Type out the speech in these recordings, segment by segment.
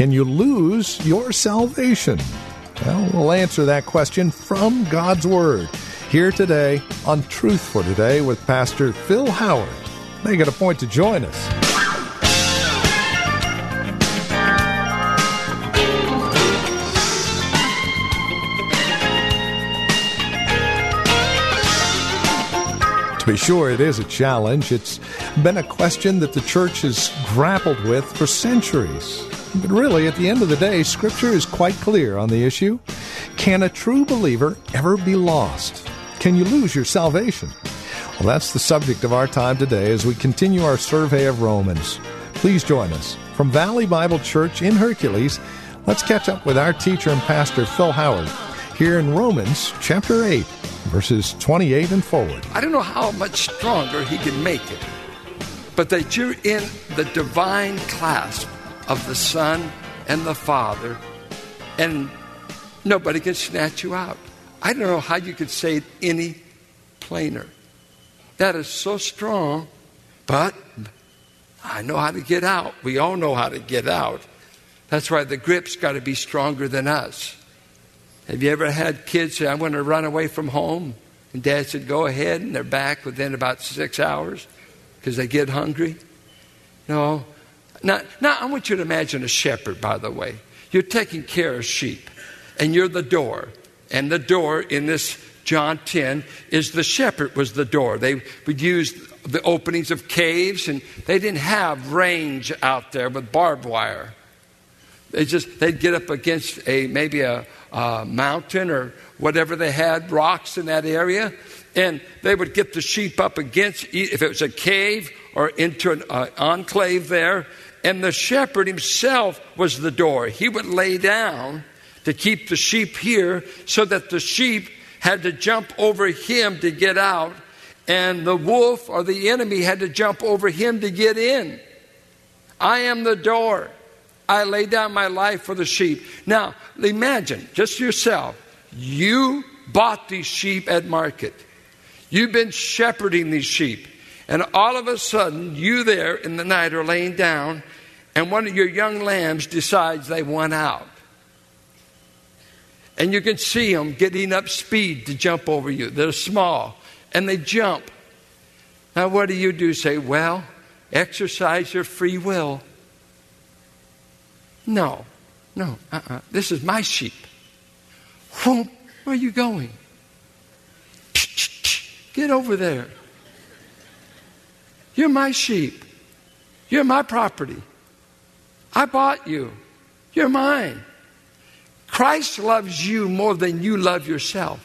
Can you lose your salvation? Well, we'll answer that question from God's Word here today on Truth for Today with Pastor Phil Howard. Make it a point to join us. To be sure, it is a challenge. It's been a question that the church has grappled with for centuries. But really, at the end of the day, Scripture is quite clear on the issue. Can a true believer ever be lost? Can you lose your salvation? Well, that's the subject of our time today as we continue our survey of Romans. Please join us. From Valley Bible Church in Hercules, let's catch up with our teacher and pastor, Phil Howard, here in Romans chapter 8 verses 28 and forward. I don't know how much stronger he can make it, but that you're in the divine clasp of the Son and the Father, and nobody can snatch you out. I don't know how you could say it any plainer. That is so strong, but I know how to get out. We all know how to get out. That's why the grip's got to be stronger than us. Have you ever had kids say, I want to run away from home? And dad said, Go ahead, and they're back within about six hours because they get hungry? No. Now, now, I want you to imagine a shepherd, by the way. You're taking care of sheep, and you're the door. And the door in this John 10 is the shepherd was the door. They would use the openings of caves, and they didn't have range out there with barbed wire. They just they'd get up against a maybe a, a mountain or whatever they had, rocks in that area, and they would get the sheep up against if it was a cave or into an uh, enclave there. And the shepherd himself was the door. He would lay down to keep the sheep here so that the sheep had to jump over him to get out, and the wolf or the enemy had to jump over him to get in. I am the door. I lay down my life for the sheep. Now, imagine, just yourself, you bought these sheep at market. You've been shepherding these sheep. And all of a sudden, you there in the night are laying down, and one of your young lambs decides they want out. And you can see them getting up speed to jump over you. They're small, and they jump. Now, what do you do? Say, well, exercise your free will. No, no, uh-uh. This is my sheep. Whoop, Where are you going? Get over there. You're my sheep. You're my property. I bought you. You're mine. Christ loves you more than you love yourself.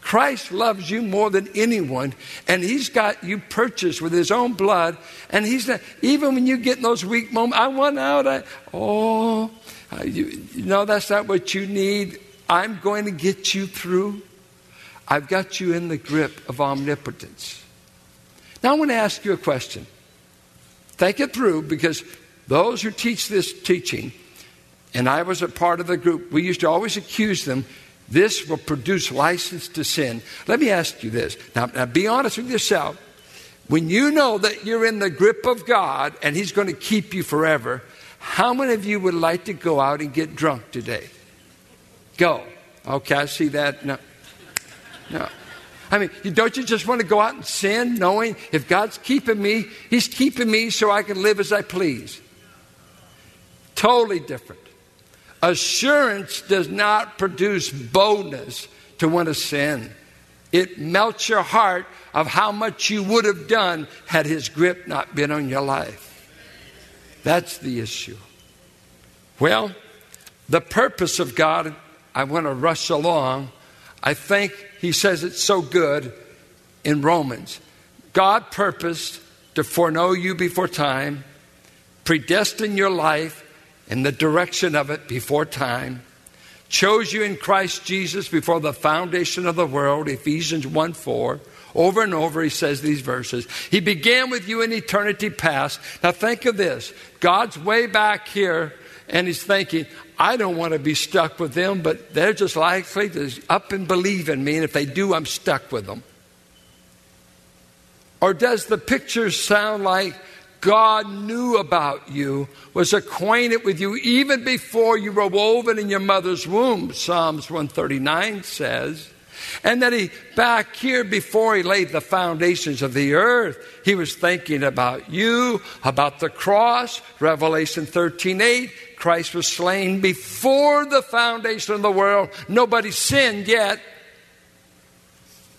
Christ loves you more than anyone, and He's got you purchased with His own blood. And He's not, even when you get in those weak moments, I want out. I, oh, uh, you, you know, that's not what you need. I'm going to get you through. I've got you in the grip of omnipotence. Now, I want to ask you a question. Think it through because those who teach this teaching, and I was a part of the group, we used to always accuse them this will produce license to sin. Let me ask you this. Now, now, be honest with yourself. When you know that you're in the grip of God and He's going to keep you forever, how many of you would like to go out and get drunk today? Go. Okay, I see that. No. No. I mean, don't you just want to go out and sin knowing if God's keeping me, He's keeping me so I can live as I please? Totally different. Assurance does not produce boldness to want to sin. It melts your heart of how much you would have done had His grip not been on your life. That's the issue. Well, the purpose of God, I want to rush along. I think He says it's so good in Romans. God purposed to foreknow you before time, predestine your life and the direction of it before time, chose you in Christ Jesus before the foundation of the world, Ephesians 1 4. Over and over, he says these verses. He began with you in eternity past. Now, think of this God's way back here, and he's thinking, I don't want to be stuck with them, but they're just likely to up and believe in me, and if they do, I'm stuck with them. Or does the picture sound like God knew about you, was acquainted with you even before you were woven in your mother's womb, Psalms 139 says. And that he, back here before he laid the foundations of the earth, he was thinking about you, about the cross, Revelation 13 8. Christ was slain before the foundation of the world. Nobody sinned yet.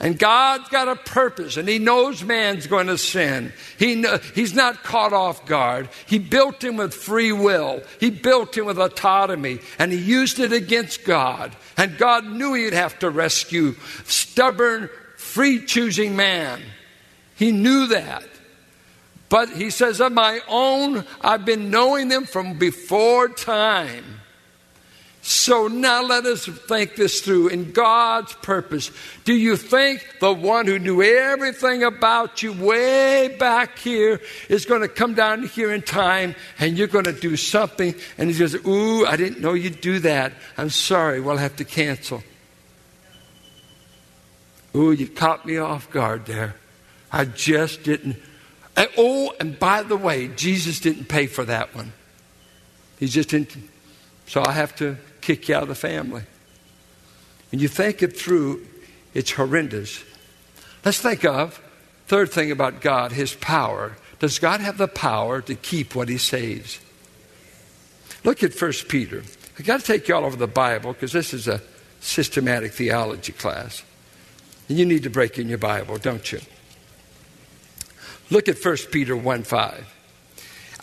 And God's got a purpose, and He knows man's going to sin. He know, he's not caught off guard. He built him with free will, He built him with autonomy, and He used it against God. And God knew He'd have to rescue stubborn, free choosing man. He knew that. But He says, Of my own, I've been knowing them from before time. So now let us think this through in God's purpose. Do you think the one who knew everything about you way back here is going to come down here in time and you're going to do something and he says, Ooh, I didn't know you'd do that. I'm sorry, we'll have to cancel. Ooh, you caught me off guard there. I just didn't. And, oh, and by the way, Jesus didn't pay for that one. He just didn't. So I have to kick you out of the family. And you think it through, it's horrendous. Let's think of third thing about God, his power. Does God have the power to keep what he saves? Look at 1 Peter. I got to take you all over the Bible because this is a systematic theology class. And you need to break in your Bible, don't you? Look at 1 Peter 1 5.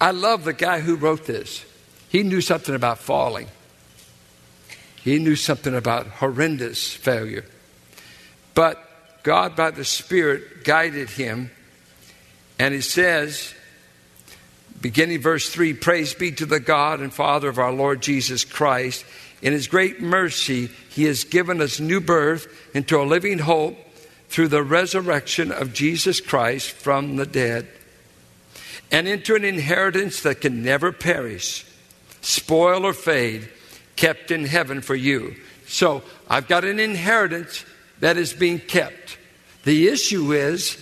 I love the guy who wrote this. He knew something about falling. He knew something about horrendous failure. But God, by the Spirit, guided him. And he says, beginning verse 3 Praise be to the God and Father of our Lord Jesus Christ. In his great mercy, he has given us new birth into a living hope through the resurrection of Jesus Christ from the dead, and into an inheritance that can never perish, spoil, or fade kept in heaven for you. So I've got an inheritance that is being kept. The issue is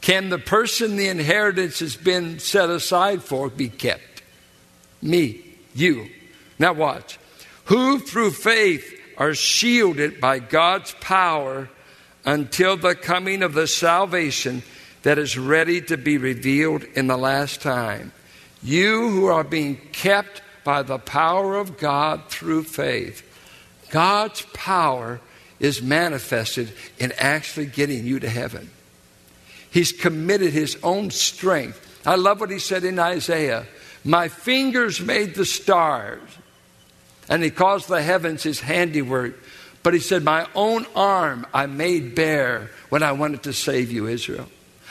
can the person the inheritance has been set aside for be kept? Me, you. Now watch. Who through faith are shielded by God's power until the coming of the salvation that is ready to be revealed in the last time. You who are being kept by the power of God through faith. God's power is manifested in actually getting you to heaven. He's committed his own strength. I love what he said in Isaiah My fingers made the stars, and he calls the heavens his handiwork. But he said, My own arm I made bare when I wanted to save you, Israel.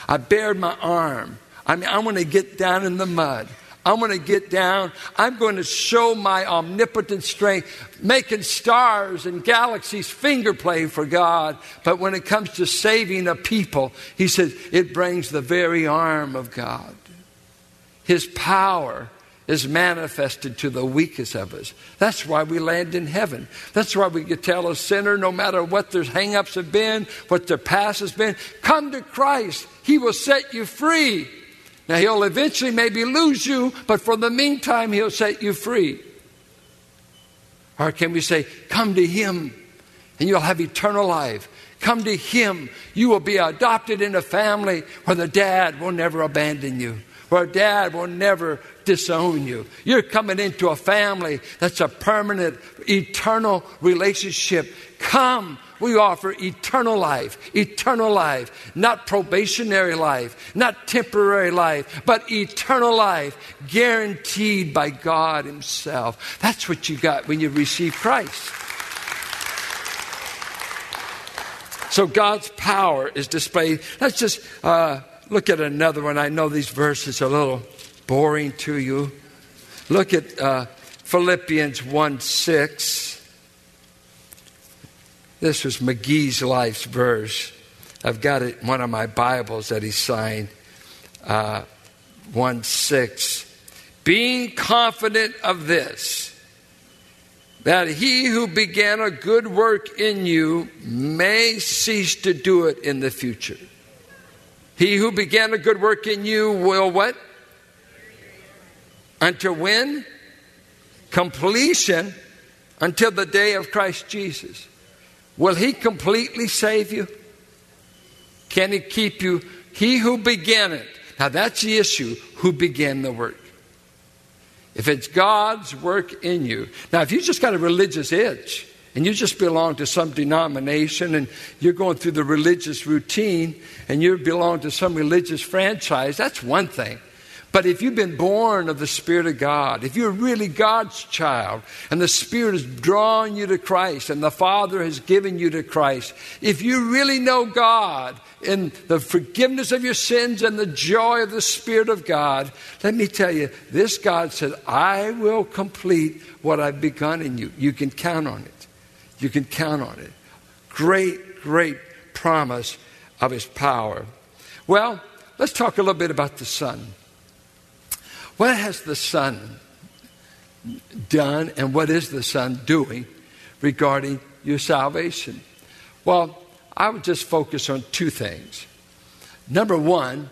I bared my arm. I mean, I want to get down in the mud. I'm going to get down. I'm going to show my omnipotent strength, making stars and galaxies finger play for God. But when it comes to saving a people, he says it brings the very arm of God. His power is manifested to the weakest of us. That's why we land in heaven. That's why we can tell a sinner, no matter what their hangups have been, what their past has been, come to Christ. He will set you free. Now, he'll eventually maybe lose you, but for the meantime, he'll set you free. Or can we say, Come to him and you'll have eternal life? Come to him. You will be adopted in a family where the dad will never abandon you, where dad will never disown you. You're coming into a family that's a permanent, eternal relationship. Come we offer eternal life, eternal life, not probationary life, not temporary life, but eternal life guaranteed by God Himself. That's what you got when you receive Christ. So God's power is displayed. Let's just uh, look at another one. I know these verses are a little boring to you. Look at uh, Philippians 1 6. This was McGee's life's verse. I've got it in one of my Bibles that he signed. Uh, 1 6. Being confident of this, that he who began a good work in you may cease to do it in the future. He who began a good work in you will what? Until when? Completion until the day of Christ Jesus. Will he completely save you? Can he keep you? He who began it. Now that's the issue. Who began the work? If it's God's work in you. Now, if you just got a religious itch and you just belong to some denomination and you're going through the religious routine and you belong to some religious franchise, that's one thing. But if you've been born of the Spirit of God, if you're really God's child, and the Spirit has drawn you to Christ, and the Father has given you to Christ, if you really know God in the forgiveness of your sins and the joy of the Spirit of God, let me tell you, this God said, I will complete what I've begun in you. You can count on it. You can count on it. Great, great promise of His power. Well, let's talk a little bit about the Son. What has the Son done, and what is the Son doing regarding your salvation? Well, I would just focus on two things. Number one,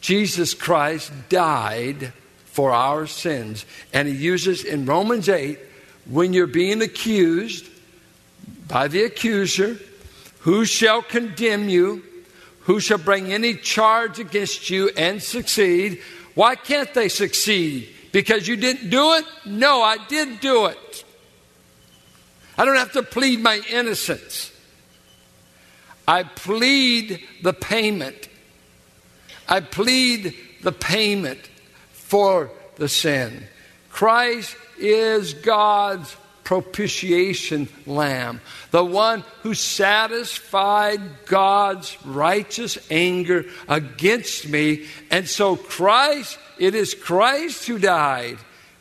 Jesus Christ died for our sins. And he uses in Romans 8 when you're being accused by the accuser, who shall condemn you? Who shall bring any charge against you and succeed? Why can't they succeed? Because you didn't do it? No, I did do it. I don't have to plead my innocence. I plead the payment. I plead the payment for the sin. Christ is God's propitiation lamb, the one who satisfied God's righteous anger against me. And so, Christ, it is Christ who died,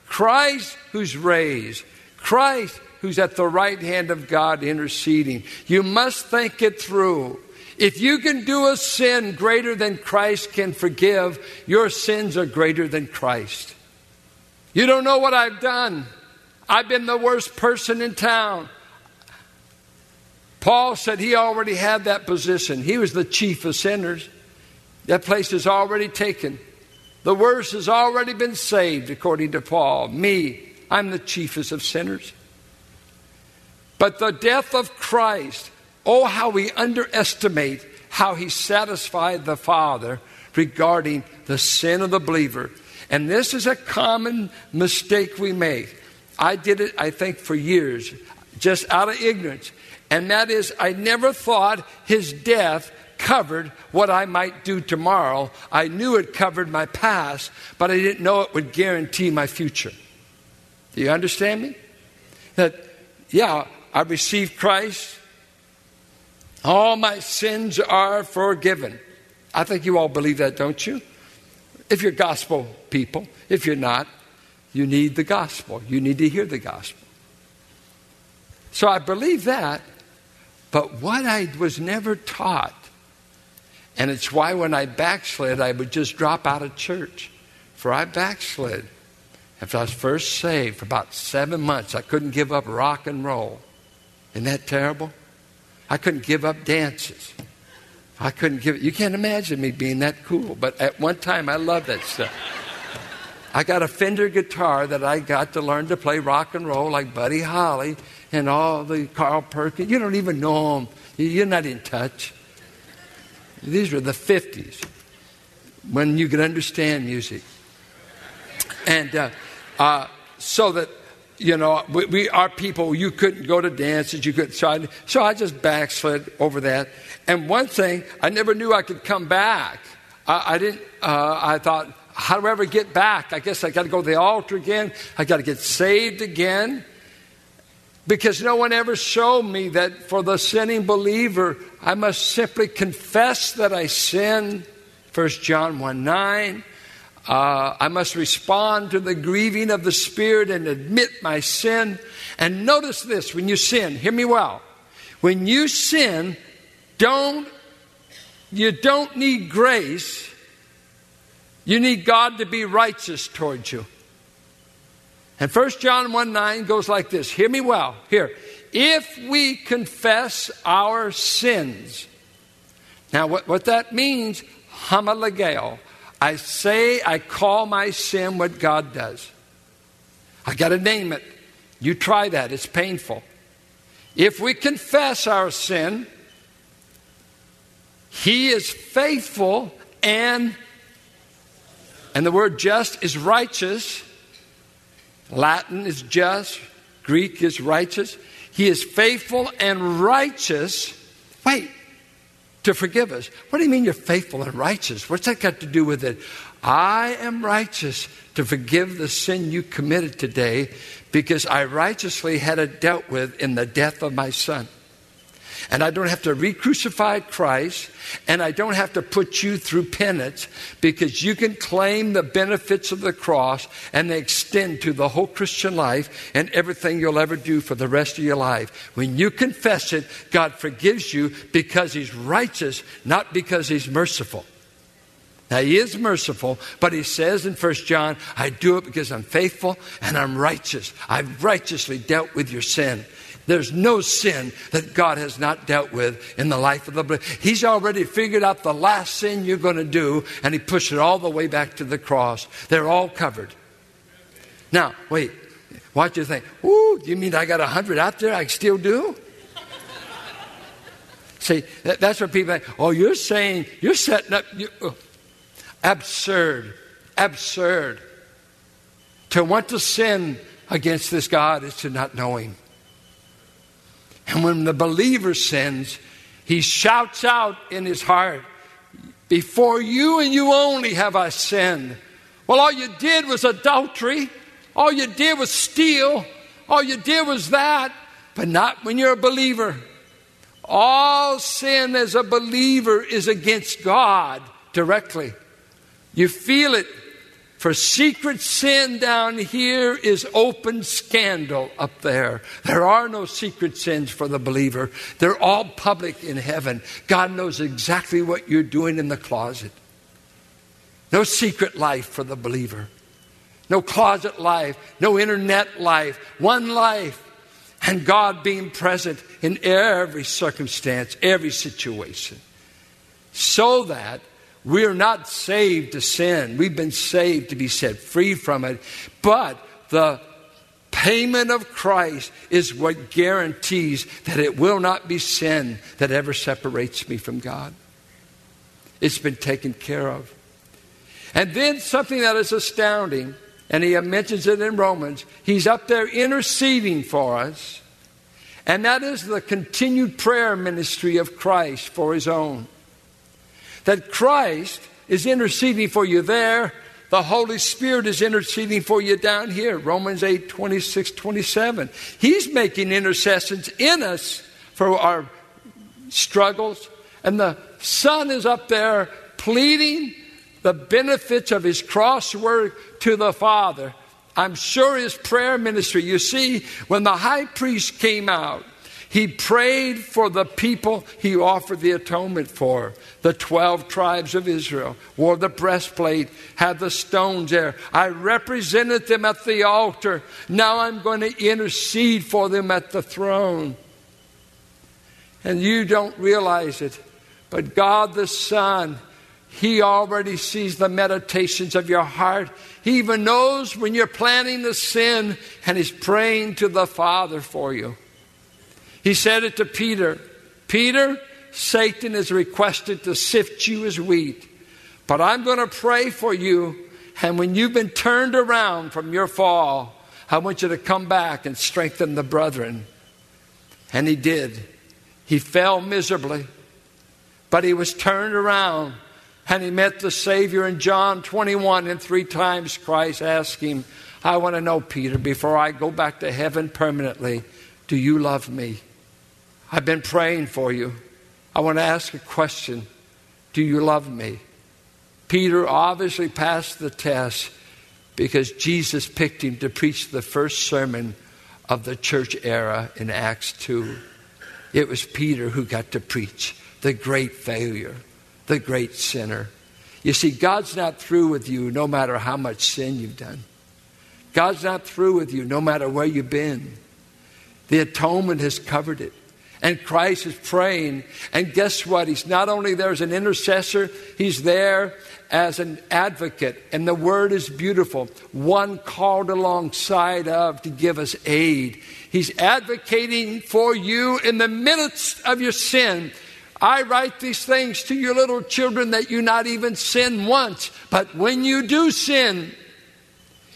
Christ who's raised, Christ who's at the right hand of God interceding. You must think it through. If you can do a sin greater than Christ can forgive, your sins are greater than Christ. You don't know what I've done. I've been the worst person in town. Paul said he already had that position. He was the chief of sinners. That place is already taken. The worst has already been saved, according to Paul. Me, I'm the chiefest of sinners. But the death of Christ, oh, how we underestimate how he satisfied the Father regarding the sin of the believer. And this is a common mistake we make. I did it, I think, for years, just out of ignorance. And that is, I never thought his death covered what I might do tomorrow. I knew it covered my past, but I didn't know it would guarantee my future. Do you understand me? That, yeah, I received Christ. All my sins are forgiven. I think you all believe that, don't you? If you're gospel people, if you're not, you need the gospel. You need to hear the gospel. So I believe that, but what I was never taught, and it's why when I backslid, I would just drop out of church. For I backslid. After I was first saved, for about seven months, I couldn't give up rock and roll. Isn't that terrible? I couldn't give up dances. I couldn't give it. You can't imagine me being that cool, but at one time I loved that stuff. I got a Fender guitar that I got to learn to play rock and roll like Buddy Holly and all the Carl Perkins. You don't even know them. You're not in touch. These were the 50s when you could understand music. And uh, uh, so that, you know, we, we, are people, you couldn't go to dances, you could so I, so I just backslid over that. And one thing, I never knew I could come back. I, I didn't, uh, I thought, how do I ever get back? I guess I got to go to the altar again. I got to get saved again. Because no one ever showed me that for the sinning believer, I must simply confess that I sin. 1 John 1 9. Uh, I must respond to the grieving of the Spirit and admit my sin. And notice this when you sin, hear me well. When you sin, don't you don't need grace. You need God to be righteous towards you. And 1 John 1 9 goes like this. Hear me well. Here. If we confess our sins. Now, what, what that means, homologeo. I say, I call my sin what God does. I got to name it. You try that, it's painful. If we confess our sin, He is faithful and, and the word just is righteous. Latin is just, Greek is righteous. He is faithful and righteous. Wait, to forgive us. What do you mean you're faithful and righteous? What's that got to do with it? I am righteous to forgive the sin you committed today because I righteously had it dealt with in the death of my son. And I don't have to re crucify Christ, and I don't have to put you through penance because you can claim the benefits of the cross and they extend to the whole Christian life and everything you'll ever do for the rest of your life. When you confess it, God forgives you because He's righteous, not because He's merciful. Now, he is merciful, but he says in 1 John, I do it because I'm faithful and I'm righteous. I've righteously dealt with your sin. There's no sin that God has not dealt with in the life of the believer. He's already figured out the last sin you're going to do, and He pushed it all the way back to the cross. They're all covered. Now, wait. What do you think? Ooh, you mean I got a hundred out there I still do? See, that's what people think. Oh, you're saying, you're setting up. You, oh, absurd. Absurd. To want to sin against this God is to not know Him. And when the believer sins, he shouts out in his heart, Before you and you only have I sinned. Well, all you did was adultery. All you did was steal. All you did was that. But not when you're a believer. All sin as a believer is against God directly. You feel it for secret sin down here is open scandal up there. There are no secret sins for the believer. They're all public in heaven. God knows exactly what you're doing in the closet. No secret life for the believer. No closet life. No internet life. One life. And God being present in every circumstance, every situation. So that we're not saved to sin. We've been saved to be set free from it. But the payment of Christ is what guarantees that it will not be sin that ever separates me from God. It's been taken care of. And then something that is astounding, and he mentions it in Romans, he's up there interceding for us, and that is the continued prayer ministry of Christ for his own that Christ is interceding for you there. The Holy Spirit is interceding for you down here. Romans 8, 26, 27. He's making intercessions in us for our struggles. And the Son is up there pleading the benefits of his cross work to the Father. I'm sure his prayer ministry. You see, when the high priest came out, he prayed for the people he offered the atonement for. The 12 tribes of Israel wore the breastplate, had the stones there. I represented them at the altar. Now I'm going to intercede for them at the throne. And you don't realize it, but God the Son, He already sees the meditations of your heart. He even knows when you're planning to sin, and He's praying to the Father for you. He said it to Peter Peter, Satan is requested to sift you as wheat, but I'm going to pray for you. And when you've been turned around from your fall, I want you to come back and strengthen the brethren. And he did. He fell miserably, but he was turned around and he met the Savior in John 21. And three times Christ asked him, I want to know, Peter, before I go back to heaven permanently, do you love me? I've been praying for you. I want to ask a question Do you love me? Peter obviously passed the test because Jesus picked him to preach the first sermon of the church era in Acts 2. It was Peter who got to preach, the great failure, the great sinner. You see, God's not through with you no matter how much sin you've done. God's not through with you no matter where you've been. The atonement has covered it. And Christ is praying. And guess what? He's not only there as an intercessor, he's there as an advocate. And the word is beautiful. One called alongside of to give us aid. He's advocating for you in the midst of your sin. I write these things to your little children that you not even sin once. But when you do sin,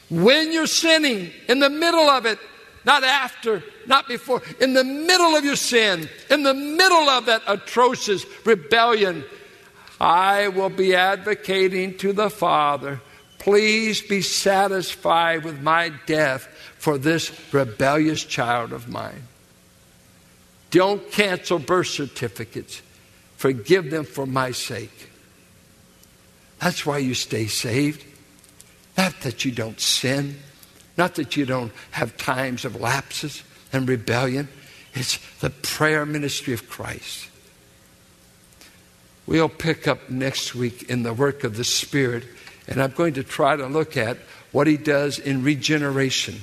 when you're sinning, in the middle of it, not after, not before, in the middle of your sin, in the middle of that atrocious rebellion, I will be advocating to the Father, please be satisfied with my death for this rebellious child of mine. Don't cancel birth certificates. Forgive them for my sake. That's why you stay saved. Not that you don't sin, not that you don't have times of lapses and rebellion. It's the prayer ministry of Christ. We'll pick up next week in the work of the Spirit, and I'm going to try to look at what He does in regeneration.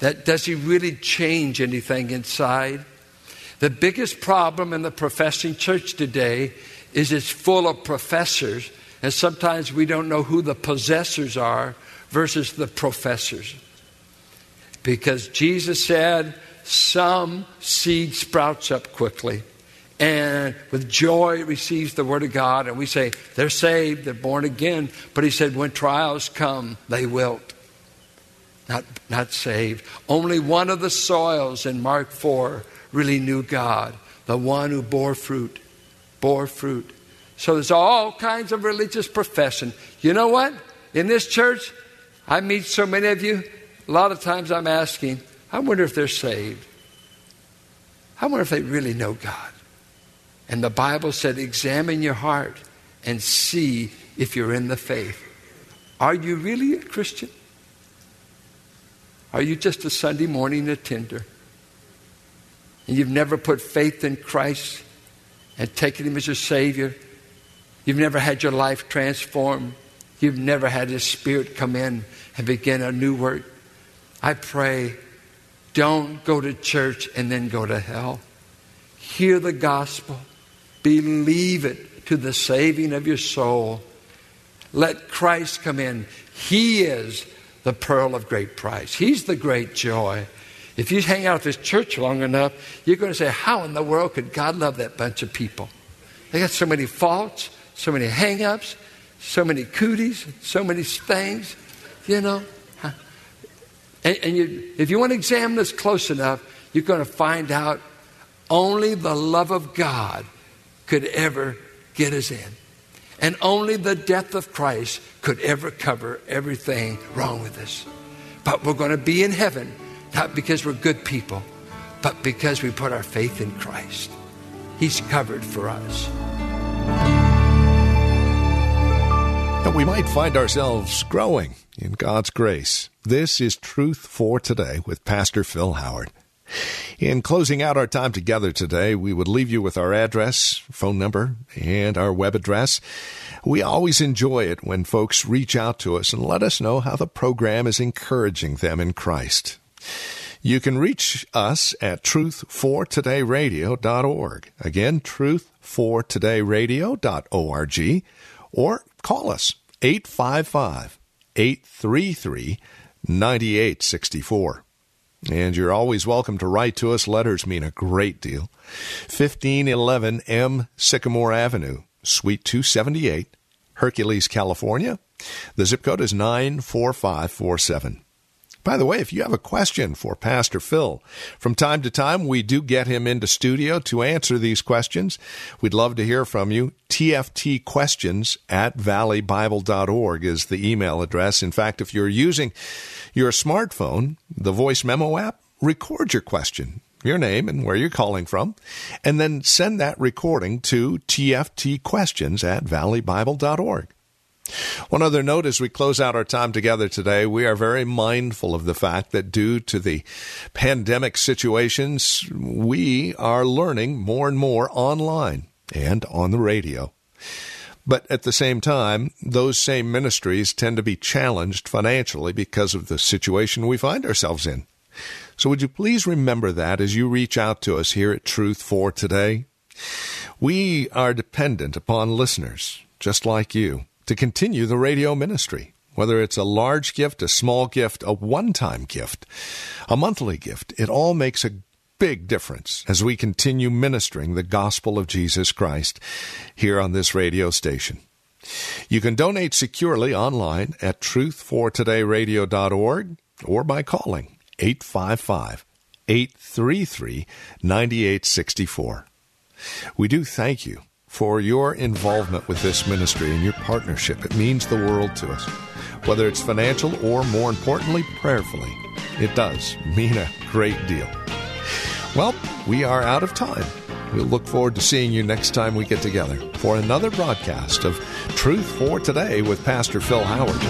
That does He really change anything inside? The biggest problem in the professing church today is it's full of professors, and sometimes we don't know who the possessors are versus the professors. Because Jesus said, some seed sprouts up quickly and with joy receives the word of God. And we say, they're saved, they're born again. But he said, when trials come, they wilt. Not, not saved. Only one of the soils in Mark 4 really knew God, the one who bore fruit, bore fruit. So there's all kinds of religious profession. You know what? In this church, I meet so many of you, a lot of times I'm asking, I wonder if they're saved. I wonder if they really know God. And the Bible said, examine your heart and see if you're in the faith. Are you really a Christian? Are you just a Sunday morning attender? And you've never put faith in Christ and taken Him as your Savior? You've never had your life transformed? You've never had His Spirit come in and begin a new work? I pray, don't go to church and then go to hell. Hear the gospel, believe it to the saving of your soul. Let Christ come in. He is the pearl of great price, He's the great joy. If you hang out at this church long enough, you're going to say, How in the world could God love that bunch of people? They got so many faults, so many hang ups, so many cooties, so many things, you know. And, and you, if you want to examine this close enough, you're going to find out only the love of God could ever get us in. And only the death of Christ could ever cover everything wrong with us. But we're going to be in heaven not because we're good people, but because we put our faith in Christ. He's covered for us. That we might find ourselves growing in God's grace. This is Truth for Today with Pastor Phil Howard. In closing out our time together today, we would leave you with our address, phone number, and our web address. We always enjoy it when folks reach out to us and let us know how the program is encouraging them in Christ. You can reach us at truthfortodayradio.org. Again, truthfortodayradio.org or call us 855 833 9864. And you're always welcome to write to us. Letters mean a great deal. 1511 M Sycamore Avenue, Suite 278, Hercules, California. The zip code is 94547. By the way, if you have a question for Pastor Phil, from time to time we do get him into studio to answer these questions. We'd love to hear from you. TFT questions at valleybible.org is the email address. In fact, if you're using your smartphone, the voice memo app, record your question your name and where you're calling from, and then send that recording to tftquestions at valleybible.org. One other note as we close out our time together today, we are very mindful of the fact that due to the pandemic situations, we are learning more and more online and on the radio. But at the same time, those same ministries tend to be challenged financially because of the situation we find ourselves in. So would you please remember that as you reach out to us here at Truth for Today? We are dependent upon listeners, just like you, to continue the radio ministry. Whether it's a large gift, a small gift, a one time gift, a monthly gift, it all makes a big difference as we continue ministering the gospel of Jesus Christ here on this radio station. You can donate securely online at truthfortodayradio.org or by calling 855 833 9864. We do thank you for your involvement with this ministry and your partnership. It means the world to us. Whether it's financial or, more importantly, prayerfully, it does mean a great deal. Well, we are out of time. We'll look forward to seeing you next time we get together for another broadcast of Truth for Today with Pastor Phil Howard.